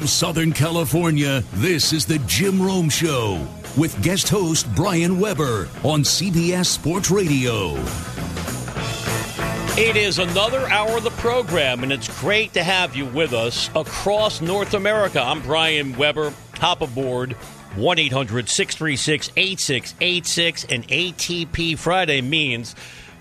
From Southern California, this is the Jim Rome Show with guest host Brian Webber on CBS Sports Radio. It is another hour of the program, and it's great to have you with us across North America. I'm Brian Webber. Hop aboard 1 800 636 8686. And ATP Friday means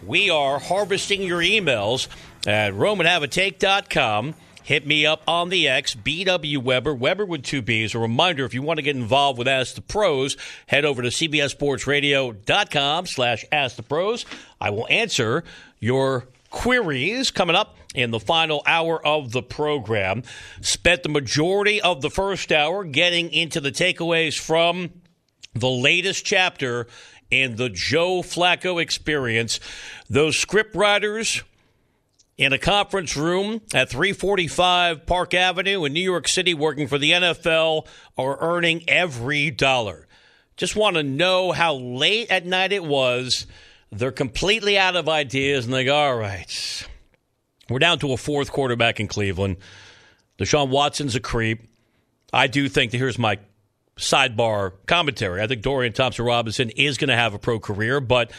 we are harvesting your emails at RomanHaveATake.com. Hit me up on the X, BW Webber, Webber with two B's. A reminder, if you want to get involved with Ask the Pros, head over to CBSSportsRadio.com slash Ask the Pros. I will answer your queries coming up in the final hour of the program. Spent the majority of the first hour getting into the takeaways from the latest chapter in the Joe Flacco experience. Those script writers in a conference room at 345 Park Avenue in New York City working for the NFL are earning every dollar. Just want to know how late at night it was. They're completely out of ideas and they go, all right, we're down to a fourth quarterback in Cleveland. Deshaun Watson's a creep. I do think that here's my sidebar commentary. I think Dorian Thompson Robinson is going to have a pro career, but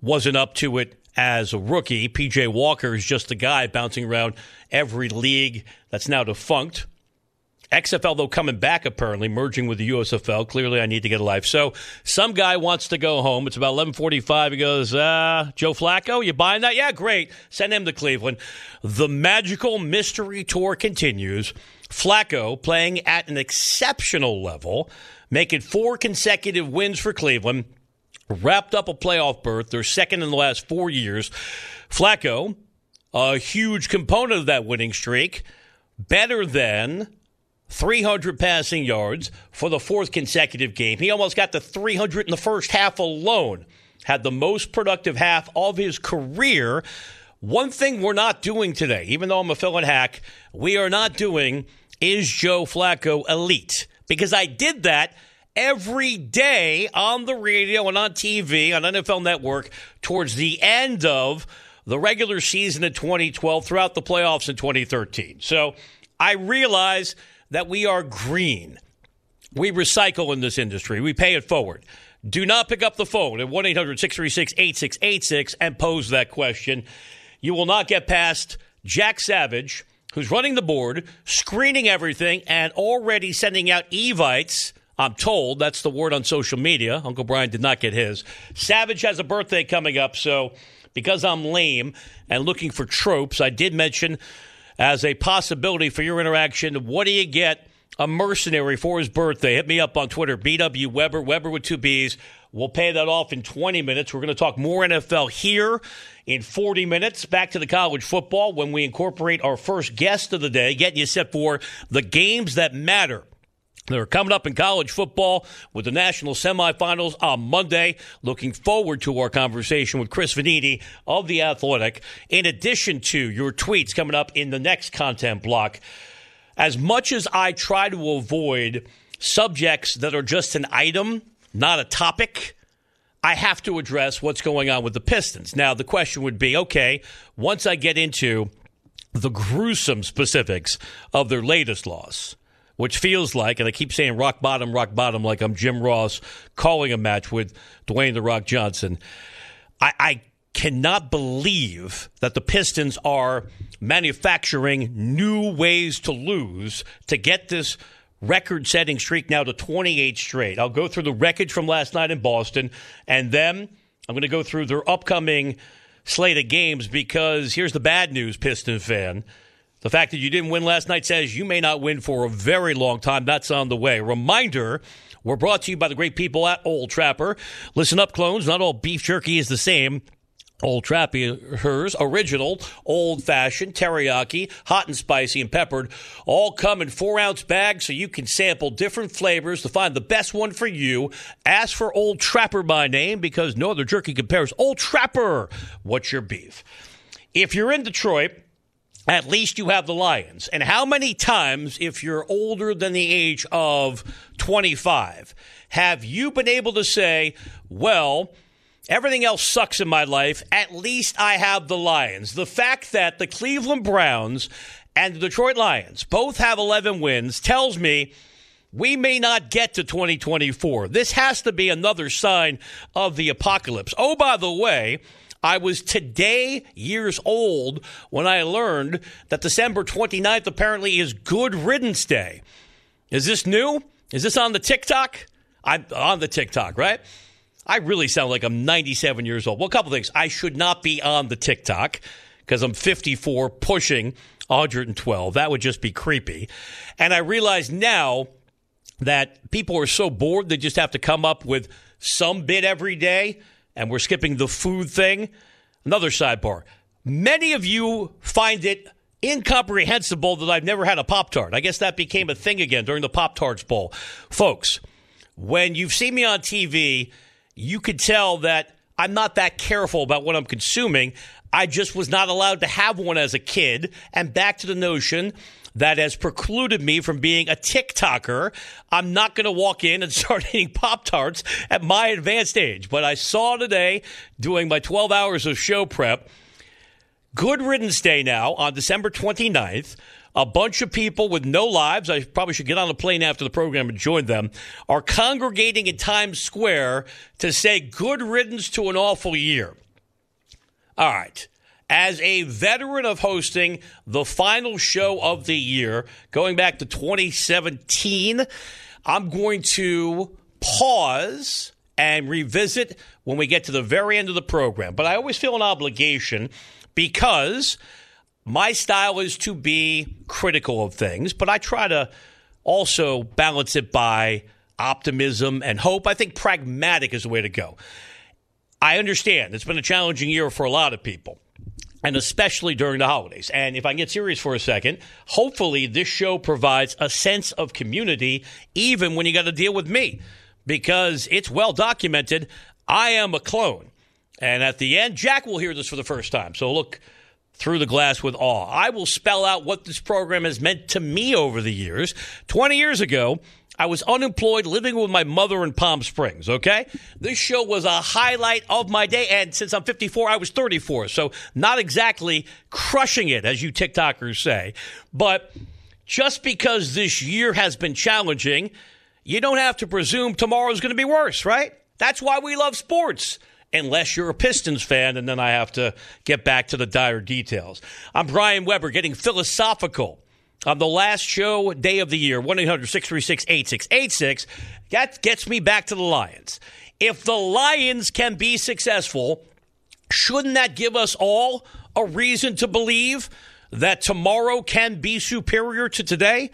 wasn't up to it as a rookie. PJ Walker is just a guy bouncing around every league that's now defunct. XFL though coming back apparently merging with the USFL. Clearly, I need to get a life. So some guy wants to go home. It's about eleven forty-five. He goes, uh, "Joe Flacco, you buying that? Yeah, great. Send him to Cleveland." The magical mystery tour continues. Flacco playing at an exceptional level, making four consecutive wins for Cleveland wrapped up a playoff berth. They're second in the last four years. Flacco, a huge component of that winning streak, better than 300 passing yards for the fourth consecutive game. He almost got to 300 in the first half alone. Had the most productive half of his career. One thing we're not doing today, even though I'm a fill hack, we are not doing is Joe Flacco elite. Because I did that every day on the radio and on TV on NFL Network towards the end of the regular season in 2012 throughout the playoffs in 2013. So I realize that we are green. We recycle in this industry, we pay it forward. Do not pick up the phone at 1 800 636 8686 and pose that question. You will not get past Jack Savage, who's running the board, screening everything, and already sending out evites I'm told that's the word on social media. Uncle Brian did not get his. Savage has a birthday coming up, so because I'm lame and looking for tropes, I did mention as a possibility for your interaction, what do you get a mercenary for his birthday? Hit me up on Twitter, BW Webber, Webber with two B's. We'll pay that off in 20 minutes. We're going to talk more NFL here in 40 minutes. Back to the college football when we incorporate our first guest of the day, getting you set for the games that matter they're coming up in college football with the national semifinals on Monday. Looking forward to our conversation with Chris Vannini of The Athletic, in addition to your tweets coming up in the next content block. As much as I try to avoid subjects that are just an item, not a topic, I have to address what's going on with the Pistons. Now, the question would be okay, once I get into the gruesome specifics of their latest loss which feels like, and I keep saying rock bottom, rock bottom, like I'm Jim Ross calling a match with Dwayne The Rock Johnson. I, I cannot believe that the Pistons are manufacturing new ways to lose to get this record setting streak now to 28 straight. I'll go through the wreckage from last night in Boston, and then I'm going to go through their upcoming slate of games because here's the bad news, Piston fan. The fact that you didn't win last night says you may not win for a very long time. That's on the way. Reminder we're brought to you by the great people at Old Trapper. Listen up, clones. Not all beef jerky is the same. Old Trapper's original, old fashioned, teriyaki, hot and spicy and peppered, all come in four ounce bags so you can sample different flavors to find the best one for you. Ask for Old Trapper by name because no other jerky compares. Old Trapper, what's your beef? If you're in Detroit, at least you have the Lions. And how many times, if you're older than the age of 25, have you been able to say, well, everything else sucks in my life, at least I have the Lions? The fact that the Cleveland Browns and the Detroit Lions both have 11 wins tells me we may not get to 2024. This has to be another sign of the apocalypse. Oh, by the way, I was today years old when I learned that December 29th apparently is Good Riddance Day. Is this new? Is this on the TikTok? I'm on the TikTok, right? I really sound like I'm 97 years old. Well, a couple things. I should not be on the TikTok because I'm 54 pushing 112. That would just be creepy. And I realize now that people are so bored they just have to come up with some bit every day and we're skipping the food thing. Another sidebar. Many of you find it incomprehensible that I've never had a Pop Tart. I guess that became a thing again during the Pop Tarts Bowl. Folks, when you've seen me on TV, you could tell that I'm not that careful about what I'm consuming. I just was not allowed to have one as a kid. And back to the notion that has precluded me from being a TikToker. I'm not going to walk in and start eating Pop Tarts at my advanced age. But I saw today, doing my 12 hours of show prep, Good Riddance Day now on December 29th. A bunch of people with no lives, I probably should get on a plane after the program and join them, are congregating in Times Square to say good riddance to an awful year. All right as a veteran of hosting the final show of the year, going back to 2017, I'm going to pause and revisit when we get to the very end of the program. But I always feel an obligation because my style is to be critical of things, but I try to also balance it by optimism and hope. I think pragmatic is the way to go. I understand it's been a challenging year for a lot of people and especially during the holidays. And if I can get serious for a second, hopefully this show provides a sense of community even when you got to deal with me because it's well documented. I am a clone. And at the end, Jack will hear this for the first time. So look through the glass with awe. I will spell out what this program has meant to me over the years. 20 years ago, I was unemployed living with my mother in Palm Springs, okay? This show was a highlight of my day. And since I'm 54, I was 34. So not exactly crushing it, as you TikTokers say. But just because this year has been challenging, you don't have to presume tomorrow's going to be worse, right? That's why we love sports unless you're a Pistons fan, and then I have to get back to the dire details. I'm Brian Webber getting philosophical on the last show day of the year, 1 800 636 8686. That gets me back to the Lions. If the Lions can be successful, shouldn't that give us all a reason to believe that tomorrow can be superior to today?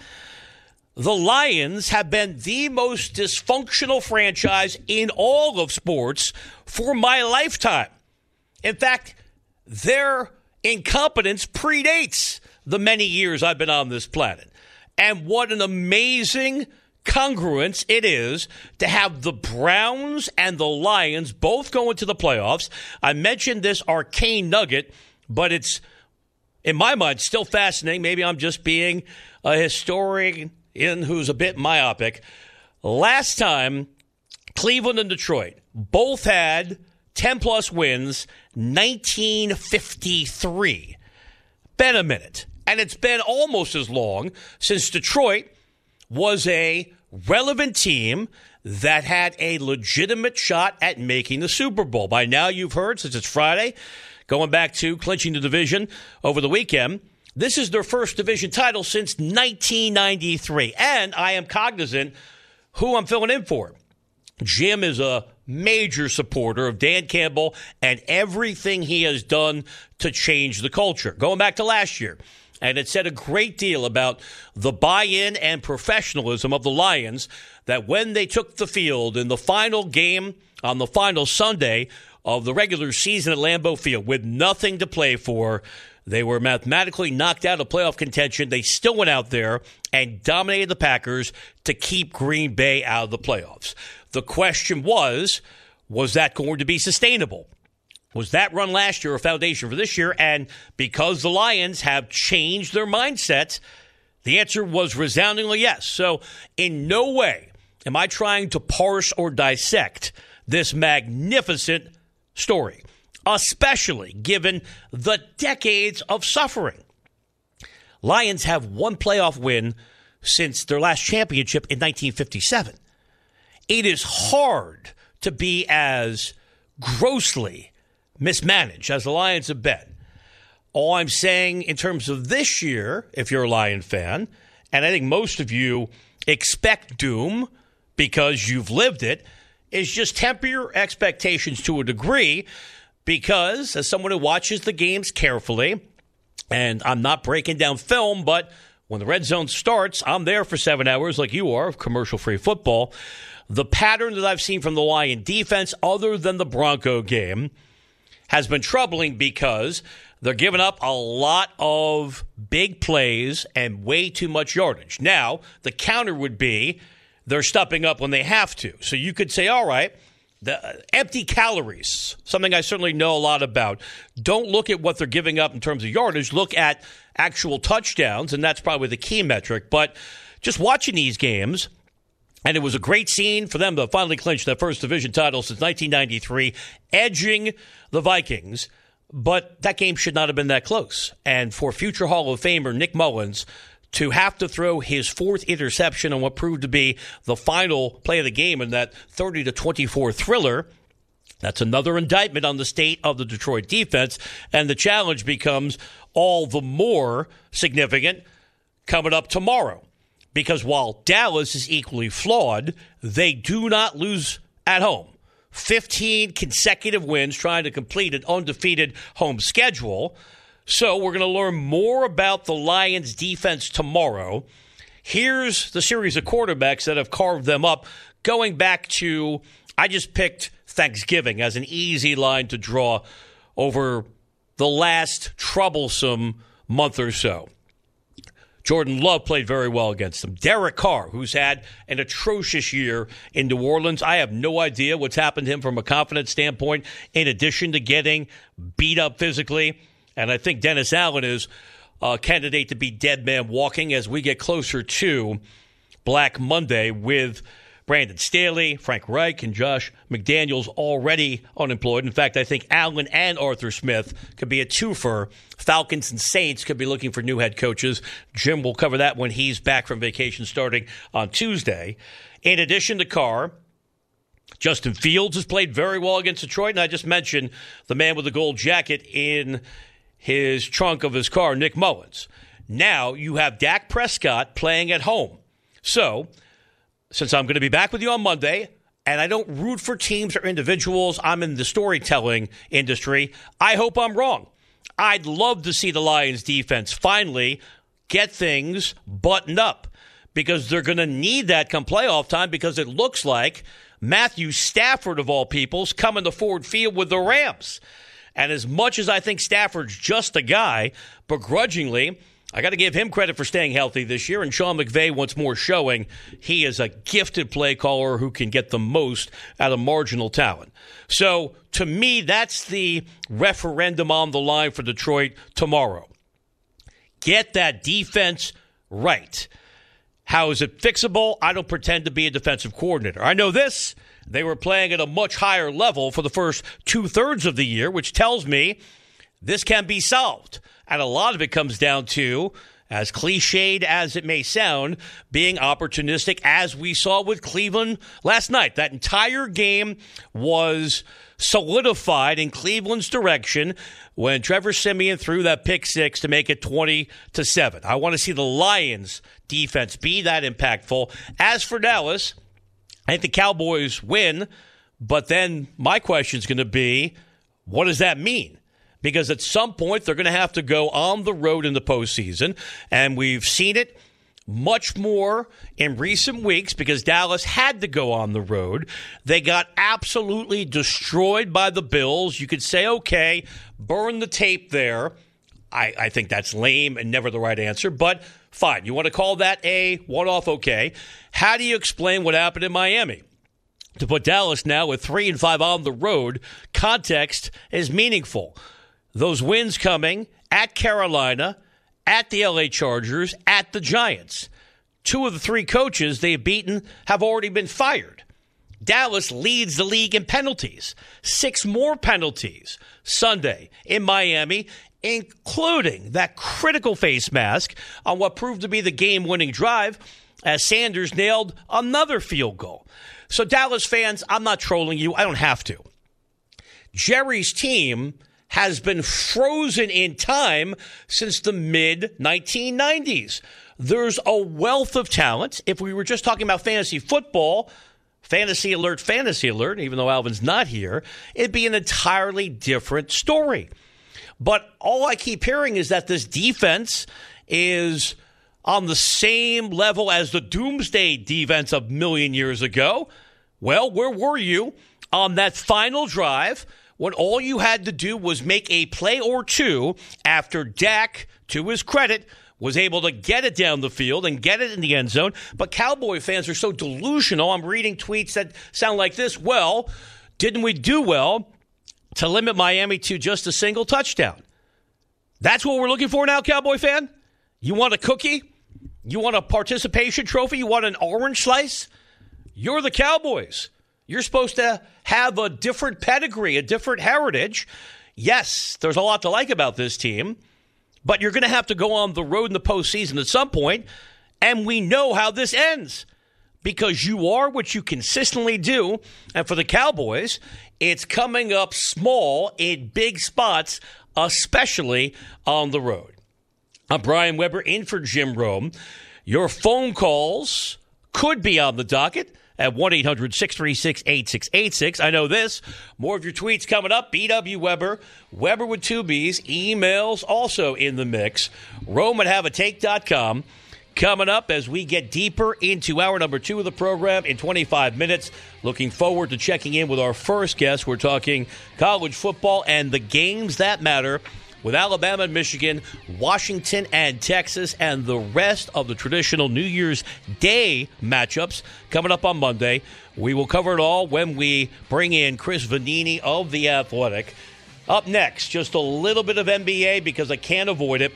The Lions have been the most dysfunctional franchise in all of sports for my lifetime. In fact, their incompetence predates the many years I've been on this planet. And what an amazing congruence it is to have the Browns and the Lions both going to the playoffs. I mentioned this arcane nugget, but it's, in my mind, still fascinating. Maybe I'm just being a historian who's a bit myopic. Last time, Cleveland and Detroit both had 10 plus wins, 1953. Been a minute. And it's been almost as long since Detroit was a relevant team that had a legitimate shot at making the Super Bowl. By now, you've heard, since it's Friday, going back to clinching the division over the weekend, this is their first division title since 1993. And I am cognizant who I'm filling in for. Jim is a major supporter of Dan Campbell and everything he has done to change the culture. Going back to last year, and it said a great deal about the buy in and professionalism of the Lions that when they took the field in the final game on the final Sunday of the regular season at Lambeau Field with nothing to play for, they were mathematically knocked out of playoff contention. They still went out there and dominated the Packers to keep Green Bay out of the playoffs. The question was, was that going to be sustainable? Was that run last year a foundation for this year? And because the Lions have changed their mindsets, the answer was resoundingly yes. So, in no way am I trying to parse or dissect this magnificent story, especially given the decades of suffering. Lions have one playoff win since their last championship in 1957. It is hard to be as grossly mismanaged as the Lions have been. All I'm saying in terms of this year, if you're a Lion fan, and I think most of you expect doom because you've lived it, is just temper your expectations to a degree because, as someone who watches the games carefully, and I'm not breaking down film, but when the red zone starts, I'm there for seven hours, like you are, of commercial free football. The pattern that I've seen from the Lion defense, other than the Bronco game, has been troubling because they're giving up a lot of big plays and way too much yardage. Now, the counter would be they're stepping up when they have to. So you could say, all right, the uh, empty calories, something I certainly know a lot about. Don't look at what they're giving up in terms of yardage. Look at actual touchdowns, and that's probably the key metric. But just watching these games, and it was a great scene for them to finally clinch their first division title since 1993, edging the Vikings. But that game should not have been that close. And for future Hall of Famer Nick Mullens to have to throw his fourth interception on what proved to be the final play of the game in that 30 to 24 thriller. That's another indictment on the state of the Detroit defense. And the challenge becomes all the more significant coming up tomorrow. Because while Dallas is equally flawed, they do not lose at home. 15 consecutive wins trying to complete an undefeated home schedule. So we're going to learn more about the Lions defense tomorrow. Here's the series of quarterbacks that have carved them up going back to I just picked Thanksgiving as an easy line to draw over the last troublesome month or so. Jordan Love played very well against them. Derek Carr, who's had an atrocious year in New Orleans, I have no idea what's happened to him from a confidence standpoint, in addition to getting beat up physically. And I think Dennis Allen is a candidate to be dead man walking as we get closer to Black Monday with Brandon Staley, Frank Reich, and Josh McDaniels already unemployed. In fact, I think Allen and Arthur Smith could be a twofer. Falcons and Saints could be looking for new head coaches. Jim will cover that when he's back from vacation starting on Tuesday. In addition to Carr, Justin Fields has played very well against Detroit, and I just mentioned the man with the gold jacket in his trunk of his car, Nick Mullens. Now you have Dak Prescott playing at home. So, since I'm going to be back with you on Monday, and I don't root for teams or individuals, I'm in the storytelling industry. I hope I'm wrong. I'd love to see the Lions defense finally get things buttoned up because they're going to need that come playoff time because it looks like Matthew Stafford, of all peoples, coming to Ford Field with the Rams. And as much as I think Stafford's just a guy, begrudgingly, I got to give him credit for staying healthy this year. And Sean McVay once more showing he is a gifted play caller who can get the most out of marginal talent. So to me, that's the referendum on the line for Detroit tomorrow. Get that defense right. How is it fixable? I don't pretend to be a defensive coordinator. I know this. They were playing at a much higher level for the first two thirds of the year, which tells me this can be solved. And a lot of it comes down to, as cliched as it may sound, being opportunistic, as we saw with Cleveland last night. That entire game was solidified in Cleveland's direction when Trevor Siemian threw that pick six to make it 20 to 7. I want to see the Lions defense be that impactful. As for Dallas, I think the Cowboys win, but then my question is going to be what does that mean? Because at some point they're going to have to go on the road in the postseason, and we've seen it much more in recent weeks because Dallas had to go on the road. They got absolutely destroyed by the Bills. You could say, okay, burn the tape there. I, I think that's lame and never the right answer, but fine. You want to call that a one off? Okay. How do you explain what happened in Miami? To put Dallas now with three and five on the road, context is meaningful. Those wins coming at Carolina, at the LA Chargers, at the Giants. Two of the three coaches they've beaten have already been fired. Dallas leads the league in penalties, six more penalties Sunday in Miami, including that critical face mask on what proved to be the game winning drive as Sanders nailed another field goal. So, Dallas fans, I'm not trolling you. I don't have to. Jerry's team has been frozen in time since the mid 1990s. There's a wealth of talent. If we were just talking about fantasy football, fantasy alert, fantasy alert, even though Alvin's not here, it'd be an entirely different story. But all I keep hearing is that this defense is on the same level as the doomsday defense a million years ago. Well, where were you on that final drive when all you had to do was make a play or two after Dak, to his credit, was able to get it down the field and get it in the end zone. But Cowboy fans are so delusional. I'm reading tweets that sound like this. Well, didn't we do well to limit Miami to just a single touchdown? That's what we're looking for now, Cowboy fan? You want a cookie? You want a participation trophy? You want an orange slice? You're the Cowboys. You're supposed to have a different pedigree, a different heritage. Yes, there's a lot to like about this team. But you're going to have to go on the road in the postseason at some point, and we know how this ends because you are what you consistently do. And for the Cowboys, it's coming up small in big spots, especially on the road. I'm Brian Webber in for Jim Rome. Your phone calls could be on the docket at 1 800 636 8686. I know this. More of your tweets coming up. BW Webber, Webber with two B's. Emails also in the mix. Rome at haveatake.com. Coming up as we get deeper into hour number two of the program in 25 minutes. Looking forward to checking in with our first guest. We're talking college football and the games that matter with Alabama and Michigan, Washington and Texas, and the rest of the traditional New Year's Day matchups coming up on Monday. We will cover it all when we bring in Chris Vannini of The Athletic. Up next, just a little bit of NBA because I can't avoid it.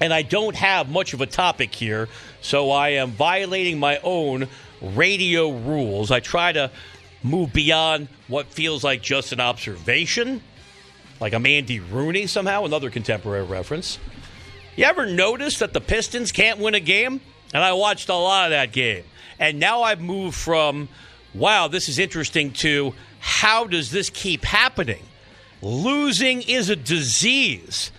And I don't have much of a topic here, so I am violating my own radio rules. I try to move beyond what feels like just an observation like an Andy Rooney somehow, another contemporary reference. You ever notice that the Pistons can't win a game? And I watched a lot of that game. And now I've moved from, wow, this is interesting, to how does this keep happening? Losing is a disease.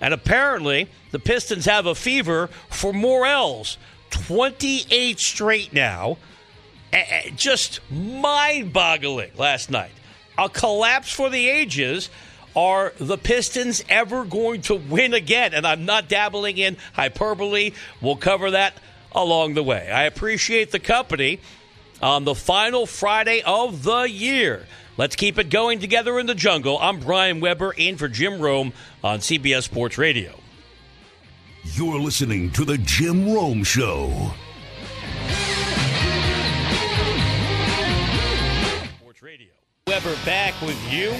And apparently, the Pistons have a fever for Morels. 28 straight now. Just mind boggling last night. A collapse for the ages are the Pistons ever going to win again? And I'm not dabbling in hyperbole. We'll cover that along the way. I appreciate the company on the final Friday of the year. Let's keep it going together in the jungle. I'm Brian Webber in for Jim Rome on CBS Sports Radio. You're listening to The Jim Rome Show. Sports Radio. Webber back with you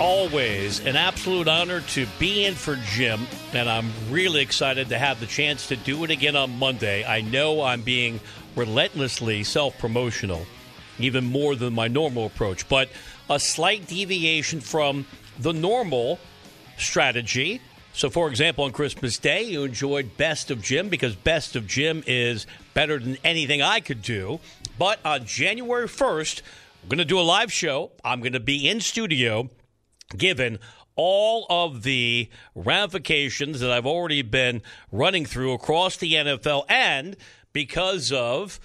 always an absolute honor to be in for Jim, and I'm really excited to have the chance to do it again on Monday. I know I'm being relentlessly self promotional, even more than my normal approach, but a slight deviation from the normal strategy. So, for example, on Christmas Day, you enjoyed Best of Jim because Best of Jim is better than anything I could do. But on January 1st, we're going to do a live show. I'm going to be in studio given all of the ramifications that I've already been running through across the NFL and because of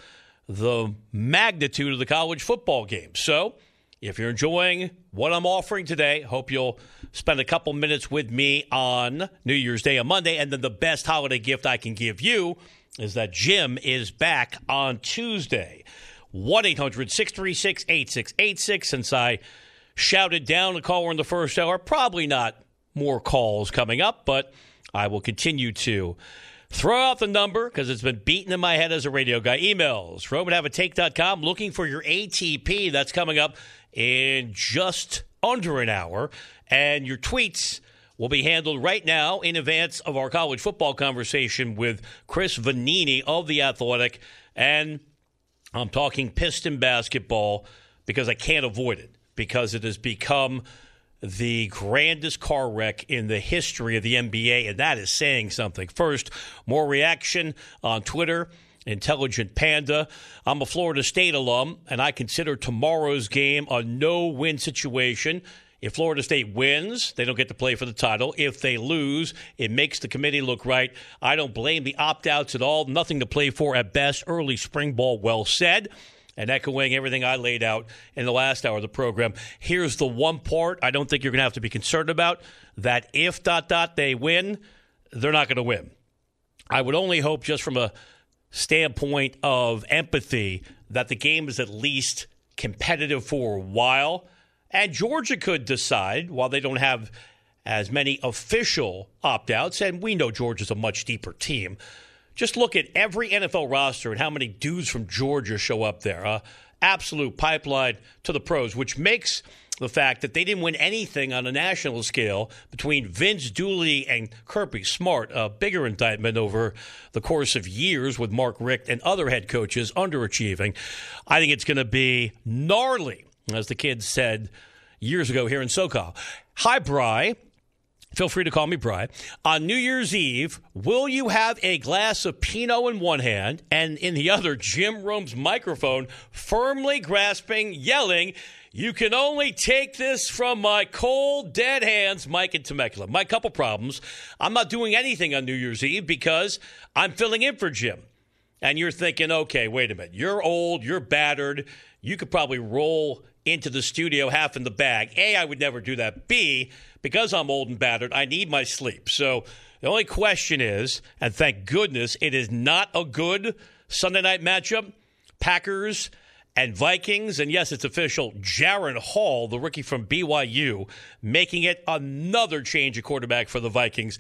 the magnitude of the college football game. So, if you're enjoying what I'm offering today, hope you'll spend a couple minutes with me on New Year's Day on Monday. And then the best holiday gift I can give you is that Jim is back on Tuesday. 1 800 636 8686. Since I shouted down a caller in the first hour. Probably not more calls coming up, but I will continue to throw out the number because it's been beaten in my head as a radio guy. Emails, romanhaveatake.com, looking for your ATP. That's coming up in just under an hour. And your tweets will be handled right now in advance of our college football conversation with Chris Vannini of The Athletic. And I'm talking Piston basketball because I can't avoid it because it has become the grandest car wreck in the history of the NBA, and that is saying something. First, more reaction on Twitter. Intelligent Panda. I'm a Florida State alum, and I consider tomorrow's game a no win situation. If Florida State wins, they don't get to play for the title. If they lose, it makes the committee look right. I don't blame the opt outs at all. Nothing to play for at best. Early spring ball, well said. And echoing everything I laid out in the last hour of the program, here's the one part I don't think you're going to have to be concerned about that if dot dot they win, they're not going to win. I would only hope, just from a standpoint of empathy, that the game is at least competitive for a while and Georgia could decide, while they don't have as many official opt outs, and we know Georgia's a much deeper team. Just look at every NFL roster and how many dudes from Georgia show up there. Uh, absolute pipeline to the pros, which makes the fact that they didn't win anything on a national scale between Vince Dooley and Kirby Smart, a bigger indictment over the course of years with Mark Richt and other head coaches underachieving. I think it's going to be gnarly as the kids said years ago here in SoCal. Hi, Bry. Feel free to call me Bry. On New Year's Eve, will you have a glass of Pinot in one hand and in the other, Jim Rome's microphone, firmly grasping, yelling, You can only take this from my cold, dead hands, Mike and Temecula. My couple problems. I'm not doing anything on New Year's Eve because I'm filling in for Jim. And you're thinking, okay, wait a minute. You're old, you're battered. You could probably roll into the studio half in the bag. A, I would never do that. B, because I'm old and battered, I need my sleep. So the only question is, and thank goodness it is not a good Sunday night matchup, Packers and Vikings. And yes, it's official. Jaren Hall, the rookie from BYU, making it another change of quarterback for the Vikings.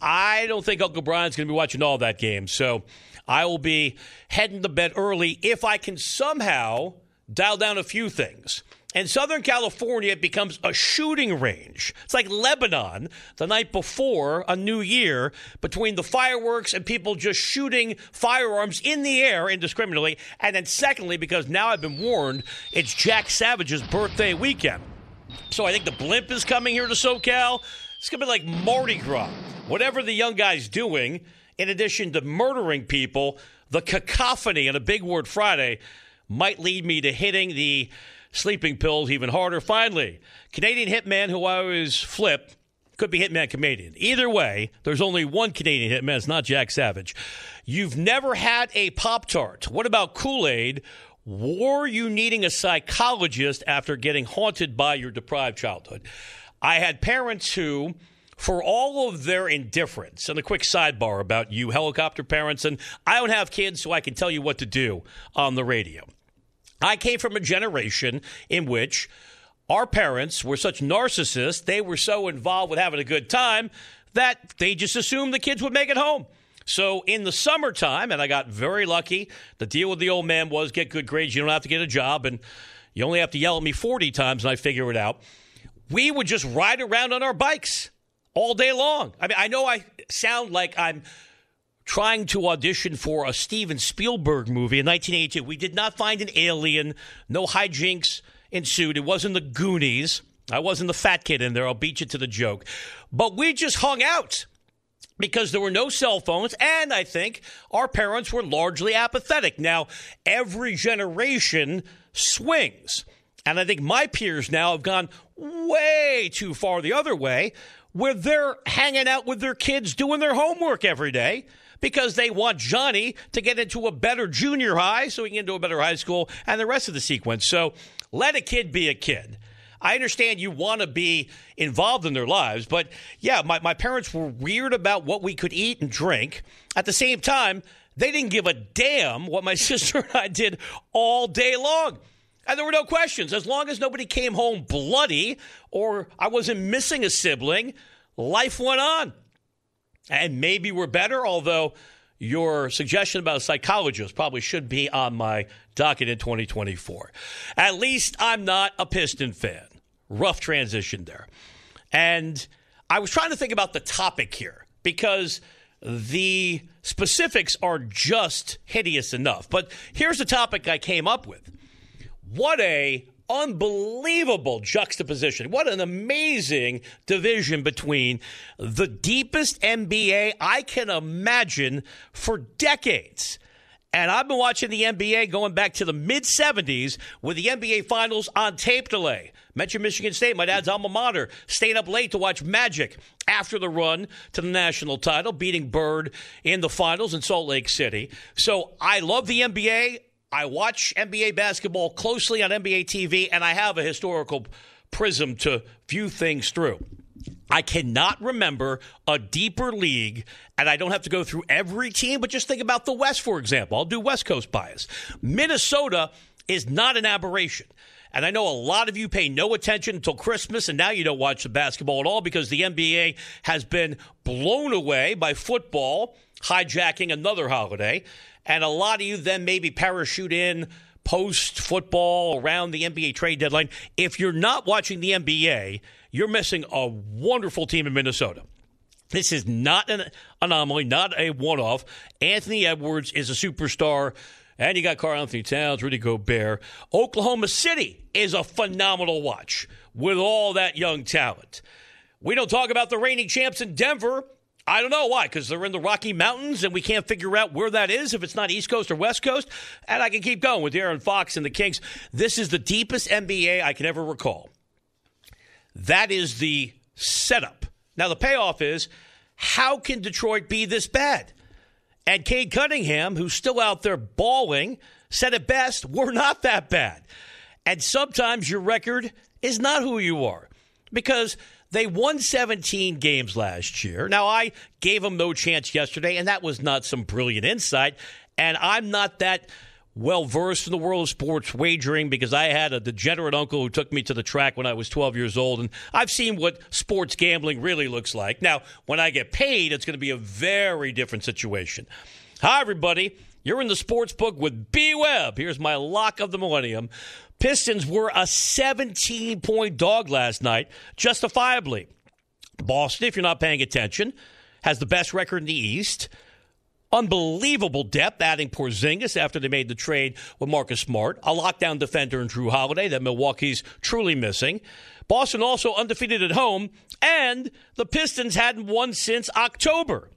I don't think Uncle Brian's going to be watching all that game. So I will be heading to bed early if I can somehow – dial down a few things. In Southern California, becomes a shooting range. It's like Lebanon the night before a new year between the fireworks and people just shooting firearms in the air indiscriminately. And then, secondly, because now I've been warned, it's Jack Savage's birthday weekend. So I think the blimp is coming here to SoCal. It's going to be like Mardi Gras. Whatever the young guy's doing, in addition to murdering people, the cacophony and a big word Friday might lead me to hitting the sleeping pills even harder. Finally, Canadian hitman who I always flip could be Hitman Canadian. Either way, there's only one Canadian hitman. It's not Jack Savage. You've never had a Pop Tart. What about Kool Aid? Were you needing a psychologist after getting haunted by your deprived childhood? I had parents who for all of their indifference. And a quick sidebar about you helicopter parents, and I don't have kids, so I can tell you what to do on the radio. I came from a generation in which our parents were such narcissists, they were so involved with having a good time that they just assumed the kids would make it home. So in the summertime, and I got very lucky, the deal with the old man was get good grades, you don't have to get a job, and you only have to yell at me 40 times and I figure it out. We would just ride around on our bikes all day long. I mean, I know I sound like I'm trying to audition for a Steven Spielberg movie in 1982. We did not find an alien. No hijinks ensued. It wasn't the Goonies. I wasn't the fat kid in there. I'll beat you to the joke. But we just hung out because there were no cell phones, and I think our parents were largely apathetic. Now, every generation swings. And I think my peers now have gone way too far the other way, where they're hanging out with their kids doing their homework every day because they want Johnny to get into a better junior high so he can get into a better high school and the rest of the sequence. So let a kid be a kid. I understand you want to be involved in their lives, but yeah, my, my parents were weird about what we could eat and drink. At the same time, they didn't give a damn what my sister and I did all day long. And there were no questions. As long as nobody came home bloody or I wasn't missing a sibling, life went on and maybe we're better, although your suggestion about a psychologist probably should be on my docket in 2024. At least I'm not a Piston fan. Rough transition there. And I was trying to think about the topic here because the specifics are just hideous enough. But here's the topic I came up with What a unbelievable juxtaposition. What an amazing division between the deepest NBA I can imagine for decades. And I've been watching the NBA going back to the mid 70s with the NBA Finals on tape delay. Mentioned Michigan State, my dad's alma mater, staying up late to watch Magic after the run to the national title, beating Bird in the finals in Salt Lake City. So I love the NBA. I watch NBA basketball closely on NBA TV, and I have a historical prism to view things through. I cannot remember a deeper league, and I don't have to go through every team, but just think about the West, for example. I'll do West Coast bias. Minnesota is not an aberration. And I know a lot of you pay no attention until Christmas, and now you don't watch the basketball at all because the NBA has been blown away by football hijacking another holiday. And a lot of you then maybe parachute in post football around the NBA trade deadline. If you're not watching the NBA, you're missing a wonderful team in Minnesota. This is not an anomaly, not a one off. Anthony Edwards is a superstar. And you got Karl-Anthony Towns, Rudy Gobert. Oklahoma City is a phenomenal watch with all that young talent. We don't talk about the reigning champs in Denver. I don't know why, because they're in the Rocky Mountains and we can't figure out where that is, if it's not East Coast or West Coast. And I can keep going with Aaron Fox and the Kings. This is the deepest NBA I can ever recall. That is the setup. Now, the payoff is how can Detroit be this bad? And Cade Cunningham, who's still out there balling, said it best we're not that bad. And sometimes your record is not who you are because they won 17 games last year. Now, I gave them no chance yesterday, and that was not some brilliant insight. And I'm not that well versed in the world of sports wagering because I had a degenerate uncle who took me to the track when I was 12 years old, and I've seen what sports gambling really looks like. Now, when I get paid, it's going to be a very different situation. Hi, everybody. You're in the sports book with B Webb. Here's my lock of the millennium. Pistons were a 17 point dog last night, justifiably. Boston, if you're not paying attention, has the best record in the East. Unbelievable depth, adding Porzingis after they made the trade with Marcus Smart, a lockdown defender in Jrue Holiday that Milwaukee's truly missing. Boston also undefeated at home, and the Pistons hadn't won since October.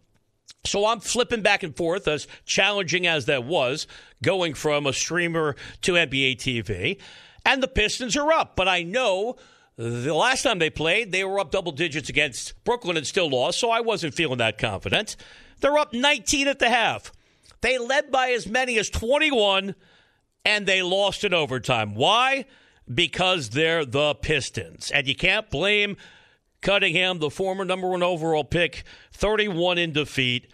So I'm flipping back and forth, as challenging as that was, going from a streamer to NBA TV. And the Pistons are up, but I know the last time they played, they were up double digits against Brooklyn and still lost, so I wasn't feeling that confident. They're up 19 at the half. They led by as many as 21, and they lost in overtime. Why? Because they're the Pistons. And you can't blame Cunningham, the former number one overall pick, 31 in defeat.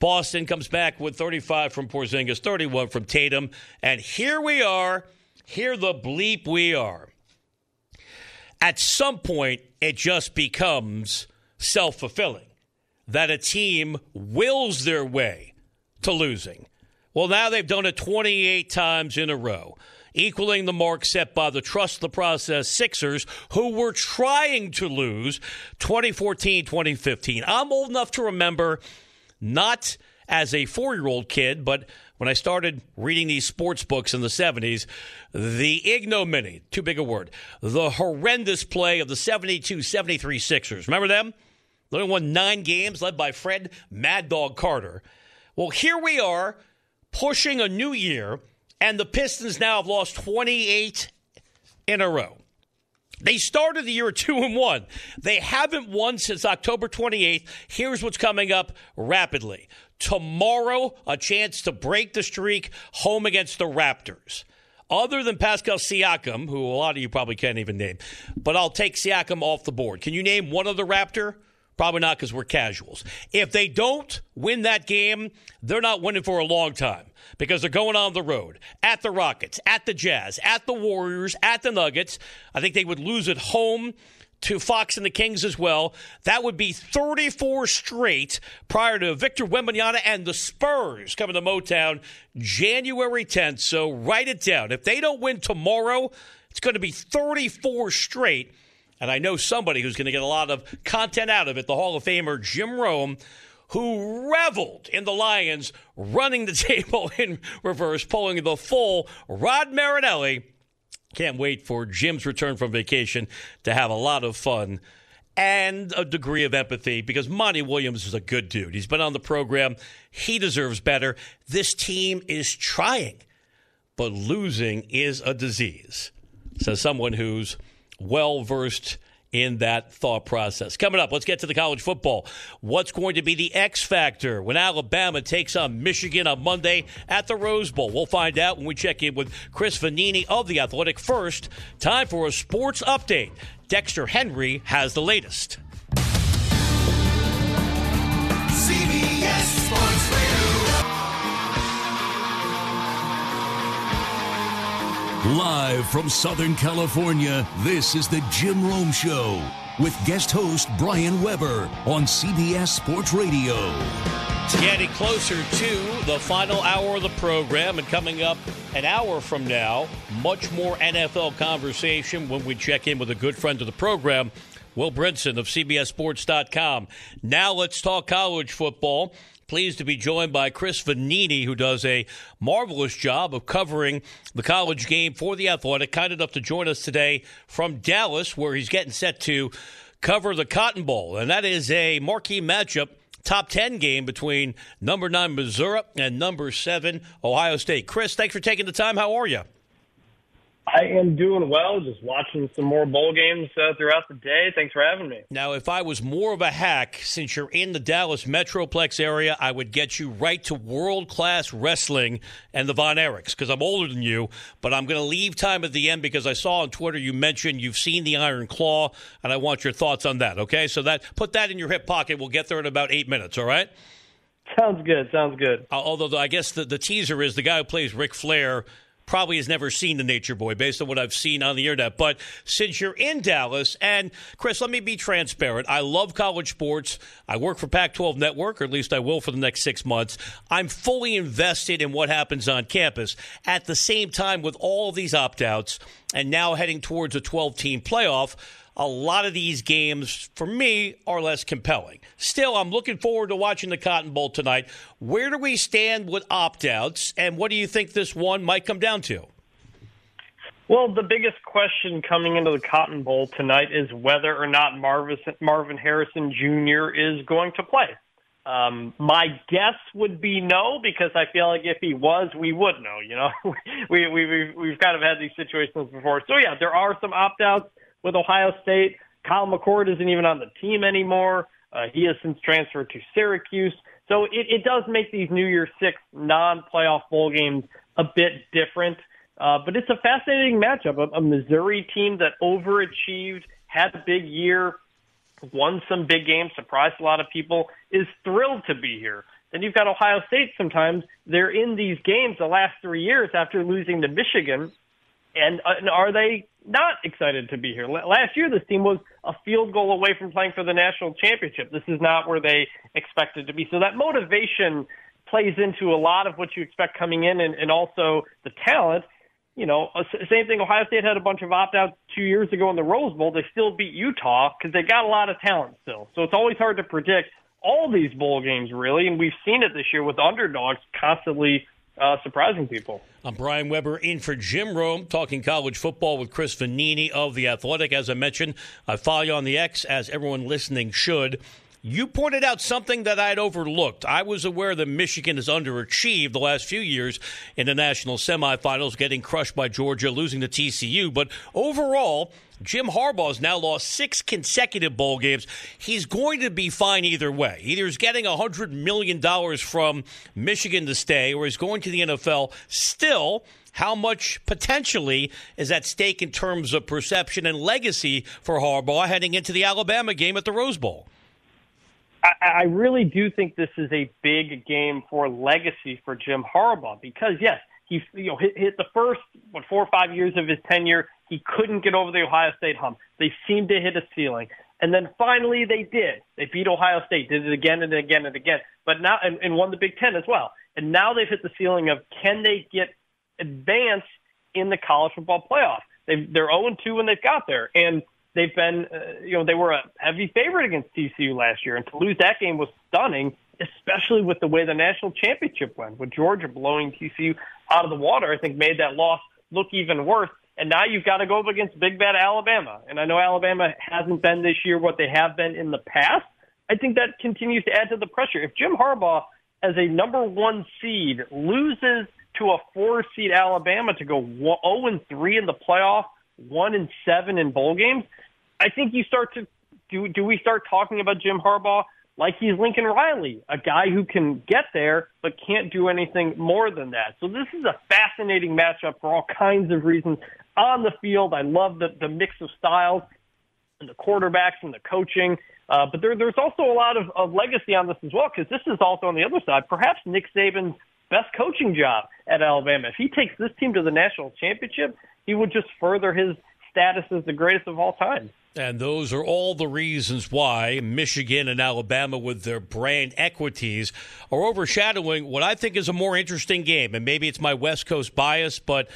Boston comes back with 35 from Porzingis, 31 from Tatum. And here we are. Here the bleep we are. At some point, it just becomes self fulfilling that a team wills their way to losing. Well, now they've done it 28 times in a row, equaling the mark set by the Trust the Process Sixers, who were trying to lose 2014 2015. I'm old enough to remember not as a four year old kid, but when I started reading these sports books in the 70s, the ignominy, too big a word, the horrendous play of the 72 73 Sixers. Remember them? They only won nine games, led by Fred Mad Dog Carter. Well, here we are pushing a new year, and the Pistons now have lost 28 in a row. They started the year 2 and 1. They haven't won since October 28th. Here's what's coming up rapidly. Tomorrow, a chance to break the streak home against the Raptors. Other than Pascal Siakam, who a lot of you probably can't even name, but I'll take Siakam off the board. Can you name one other Raptor? Probably not because we're casuals. If they don't win that game, they're not winning for a long time because they're going on the road at the Rockets, at the Jazz, at the Warriors, at the Nuggets. I think they would lose at home to Fox and the Kings as well. That would be 34 straight prior to Victor Wembanyama and the Spurs coming to Motown January 10th. So write it down. If they don't win tomorrow, it's going to be 34 straight and I know somebody who's going to get a lot of content out of it, the Hall of Famer Jim Rome, who reveled in the Lions running the table in reverse, pulling the full Rod Marinelli. Can't wait for Jim's return from vacation to have a lot of fun and a degree of empathy because Monty Williams is a good dude. He's been on the program. He deserves better. This team is trying, but losing is a disease, says someone who's well versed in that thought process. Coming up, let's get to the college football. What's going to be the X factor when Alabama takes on Michigan on Monday at the Rose Bowl? We'll find out when we check in with Chris Vannini of The Athletic. First, time for a sports update. Dexter Henry has the latest. Live from Southern California, this is the Jim Rome Show with guest host Brian Webber on CBS Sports Radio. Getting closer to the final hour of the program, and coming up an hour from now, much more NFL conversation when we check in with a good friend of the program, Will Brinson of CBSSports.com. Now let's talk college football. Pleased to be joined by Chris Vannini, who does a marvelous job of covering the college game for the Athletic. Kind enough to join us today from Dallas, where he's getting set to cover the Cotton Bowl. And that is a marquee matchup top 10 game between number 9 Missouri and number 7 Ohio State. Chris, thanks for taking the time. How are you? I am doing well, just watching some more bowl games uh, throughout the day. Thanks for having me. Now, if I was more of a hack, since you're in the Dallas Metroplex area, I would get you right to world class wrestling and the Von Erichs because I'm older than you. But I'm going to leave time at the end because I saw on Twitter you mentioned you've seen the Iron Claw, and I want your thoughts on that. Okay, so that put that in your hip pocket. We'll get there in about eight minutes. All right. Sounds good. Sounds good. Uh, although I guess the, the teaser is the guy who plays Ric Flair probably has never seen the Nature Boy based on what I've seen on the internet. But since you're in Dallas, and Chris, let me be transparent. I love college sports. I work for Pac 12 Network, or at least I will for the next six months. I'm fully invested in what happens on campus. At the same time, with all these opt outs and now heading towards a 12 team playoff, a lot of these games, for me, are less compelling. Still, I'm looking forward to watching the Cotton Bowl tonight. Where do we stand with opt outs, and what do you think this one might come down to? Well, the biggest question coming into the Cotton Bowl tonight is whether or not Marvin, Harrison Jr. is going to play. Um, my guess would be no, because I feel like if he was, we would know. You know, we we we've, we've kind of had these situations before. So yeah, there are some opt outs with Ohio State. Kyle McCord isn't even on the team anymore. Uh, he has since transferred to Syracuse. So it, it does make these New Year's Six non-playoff bowl games a bit different. Uh, but it's a fascinating matchup. A, a Missouri team that overachieved, had a big year, won some big games, surprised a lot of people, is thrilled to be here. Then you've got Ohio State sometimes. They're in these games the last three years after losing to Michigan. And, uh, and are they not excited to be here. Last year, this team was a field goal away from playing for the national championship. This is not where they expected to be. So that motivation plays into a lot of what you expect coming in and, and also the talent. You know, same thing. Ohio State had a bunch of opt outs two years ago in the Rose Bowl. They still beat Utah because they got a lot of talent still. So it's always hard to predict all these bowl games, really. And we've seen it this year with underdogs constantly uh, surprising people. I'm Brian Webber in for Jim Rome, talking college football with Chris Vannini of The Athletic. As I mentioned, I follow you on the X, as everyone listening should. You pointed out something that I'd overlooked. I was aware that Michigan has underachieved the last few years in the national semifinals, getting crushed by Georgia, losing to TCU. But overall, Jim Harbaugh has now lost six consecutive bowl games. He's going to be fine either way. Either he's getting $100 million from Michigan to stay, or he's going to the NFL. Still, how much potentially is at stake in terms of perception and legacy for Harbaugh heading into the Alabama game at the Rose Bowl? I, I really do think this is a big game for legacy for Jim Harbaugh because yes, he you know hit, hit the first what four or five years of his tenure. He couldn't get over the Ohio State hump. They seemed to hit a ceiling. And then finally they did. They beat Ohio State, did it again and again and again. But now and, and won the Big Ten as well. And now they've hit the ceiling of can they get advanced in the college football playoff? They've, they're 0 2 when they've got there. And they've been, uh, you know, they were a heavy favorite against TCU last year, and to lose that game was stunning, especially with the way the national championship went, with Georgia blowing TCU out of the water. I think made that loss look even worse. And now you've got to go up against big bad Alabama. And I know Alabama hasn't been this year what they have been in the past. I think that continues to add to the pressure. If Jim Harbaugh, as a number one seed, loses to a four seed Alabama to go 0 and 3 in the playoff, 1 and 7 in bowl games, I think you start to do, do we start talking about Jim Harbaugh like he's Lincoln Riley, a guy who can get there but can't do anything more than that. So this is a fascinating matchup for all kinds of reasons on the field. I love the, the mix of styles and the quarterbacks and the coaching. Uh, but there, there's also a lot of, of legacy on this as well because this is also on the other side. Perhaps Nick Saban's best coaching job at Alabama. If he takes this team to the national championship, he would just further his status as the greatest of all time. And those are all the reasons why Michigan and Alabama, with their brand equities, are overshadowing what I think is a more interesting game. And maybe it's my West Coast bias, but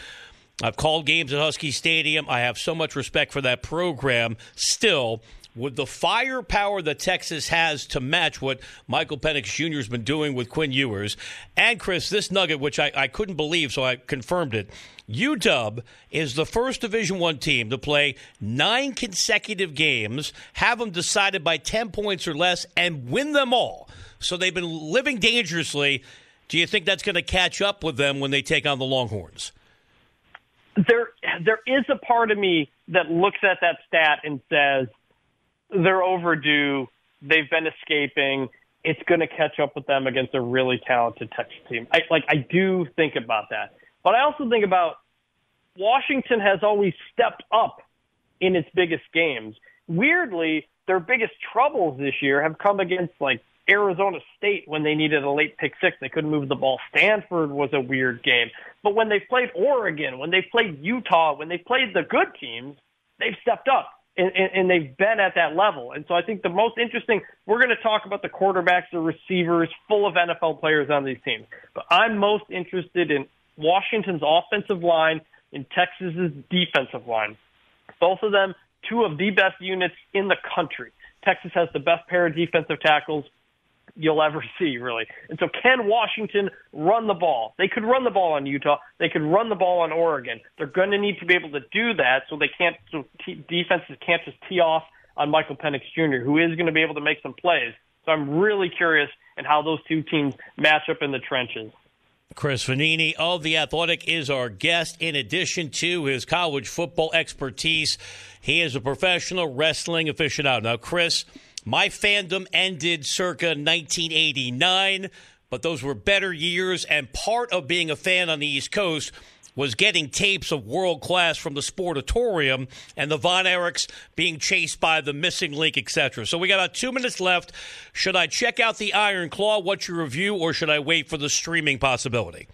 I've called games at Husky Stadium. I have so much respect for that program. Still, with the firepower that Texas has to match what Michael Penix Jr. has been doing with Quinn Ewers, and Chris, this nugget, which I, I couldn't believe, so I confirmed it. UW is the first Division One team to play nine consecutive games, have them decided by ten points or less, and win them all. So they've been living dangerously. Do you think that's going to catch up with them when they take on the Longhorns? There, there is a part of me that looks at that stat and says they're overdue. They've been escaping. It's going to catch up with them against a really talented Texas team. I like. I do think about that, but I also think about Washington has always stepped up in its biggest games. Weirdly, their biggest troubles this year have come against like Arizona State when they needed a late pick six. They couldn't move the ball. Stanford was a weird game. But when they played Oregon, when they played Utah, when they played the good teams, they've stepped up and, and, and they've been at that level. And so I think the most interesting, we're going to talk about the quarterbacks, the receivers, full of NFL players on these teams. But I'm most interested in Washington's offensive line, in Texas's defensive line. Both of them, two of the best units in the country. Texas has the best pair of defensive tackles you'll ever see, really. And so, can Washington run the ball? They could run the ball on Utah. They could run the ball on Oregon. They're going to need to be able to do that, so they can't. So t- defenses can't just tee off on Michael Penix Jr., who is going to be able to make some plays. So I'm really curious in how those two teams match up in the trenches. Chris Vannini of The Athletic is our guest. In addition to his college football expertise, he is a professional wrestling aficionado. Now, Chris, my fandom ended circa 1989, but those were better years, and part of being a fan on the East Coast was getting tapes of world class from the Sportatorium and the Von Erichs being chased by the missing link, etc. So we got about two minutes left. Should I check out the Iron Claw? What's your review, or should I wait for the streaming possibility?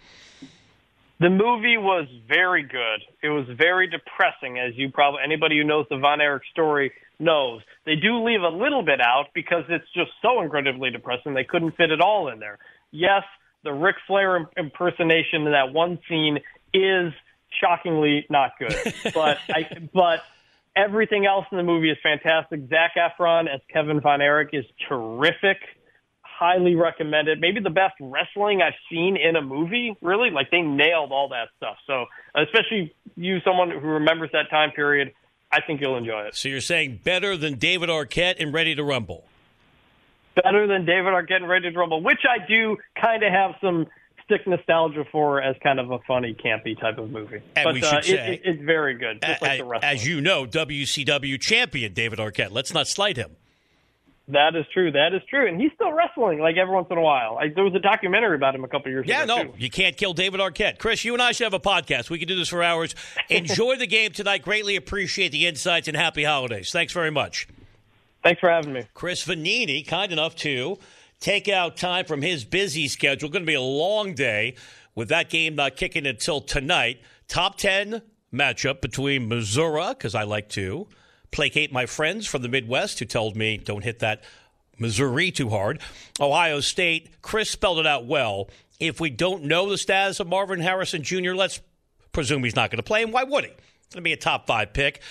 The movie was very good. It was very depressing, as you probably anybody who knows the Von Erich story knows. They do leave a little bit out because it's just so incredibly depressing. They couldn't fit it all in there. Yes, the Ric Flair impersonation in that one scene is shockingly not good, but I, but everything else in the movie is fantastic. Zac Efron as Kevin Von Erich is terrific. Highly recommended. Maybe the best wrestling I've seen in a movie. Really, like they nailed all that stuff. So, especially you, someone who remembers that time period, I think you'll enjoy it. So you're saying better than David Arquette and Ready to Rumble? Better than David Arquette and Ready to Rumble, which I do kind of have some stick nostalgia for as kind of a funny, campy type of movie. And but we should uh, say, it, it, it's very good, just like the rest. As you know, WCW champion David Arquette. Let's not slight him. That is true. That is true, and he's still wrestling like every once in a while. I, there was a documentary about him a couple years yeah, ago. Yeah, no, too. you can't kill David Arquette. Chris, you and I should have a podcast. We could do this for hours. Enjoy the game tonight. Greatly appreciate the insights and happy holidays. Thanks very much. Thanks for having me, Chris Vannini, Kind enough to take out time from his busy schedule. Going to be a long day with that game not kicking until tonight. Top ten matchup between Missouri, because I like to placate my friends from the Midwest who told me don't hit that Missouri too hard. Ohio State, Chris spelled it out well. If we don't know the status of Marvin Harrison Jr., let's presume he's not going to play. And why would he? It's going to be a top five pick.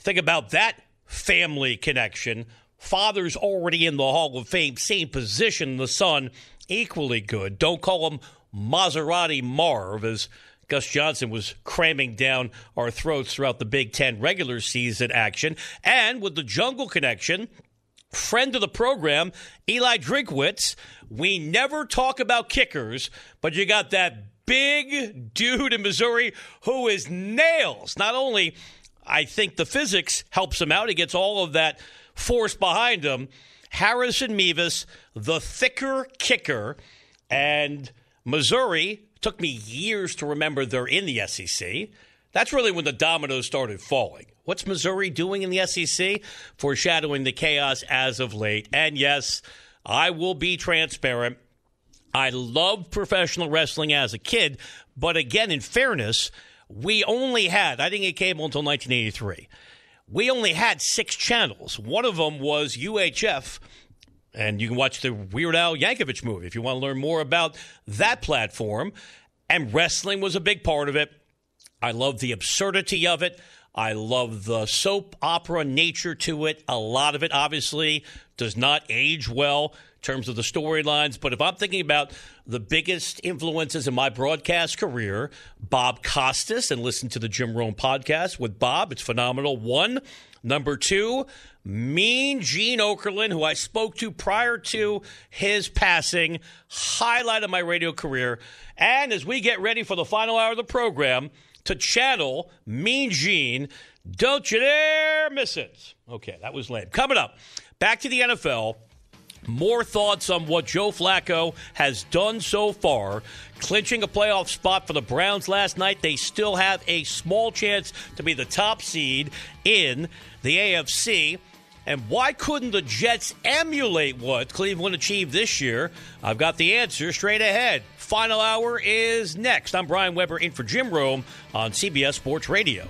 Think about that family connection. Father's already in the Hall of Fame, same position. The son, equally good. Don't call him Maserati Marv, as Gus Johnson was cramming down our throats throughout the Big Ten regular season action. And with the Jungle Connection, friend of the program, Eli Drinkwitz, we never talk about kickers, but you got that big dude in Missouri who is nails. Not only, I think the physics helps him out, he gets all of that force behind him. Harrison Mevis, the thicker kicker, and Missouri took me years to remember they're in the SEC. That's really when the dominoes started falling. What's Missouri doing in the SEC? Foreshadowing the chaos as of late. And yes, I will be transparent. I loved professional wrestling as a kid, but again, in fairness, we only had, I think it cable until 1983. We only had six channels. One of them was UHF, and you can watch the Weird Al Yankovic movie if you want to learn more about that platform. And wrestling was a big part of it. I love the absurdity of it. I love the soap opera nature to it. A lot of it, obviously, does not age well in terms of the storylines. But if I'm thinking about the biggest influences in my broadcast career, Bob Costas, and listen to the Jim Rome podcast with Bob. It's phenomenal. One. Number two, Mean Gene Okerlund, who I spoke to prior to his passing, highlight of my radio career. And as we get ready for the final hour of the program, to channel Mean Gene. Don't you dare miss it. Okay, that was lame. Coming up, back to the NFL. More thoughts on what Joe Flacco has done so far, clinching a playoff spot for the Browns last night. They still have a small chance to be the top seed in the AFC. And why couldn't the Jets emulate what Cleveland achieved this year? I've got the answer straight ahead. Final hour is next. I'm Brian Webber in for Jim Rome on CBS Sports Radio.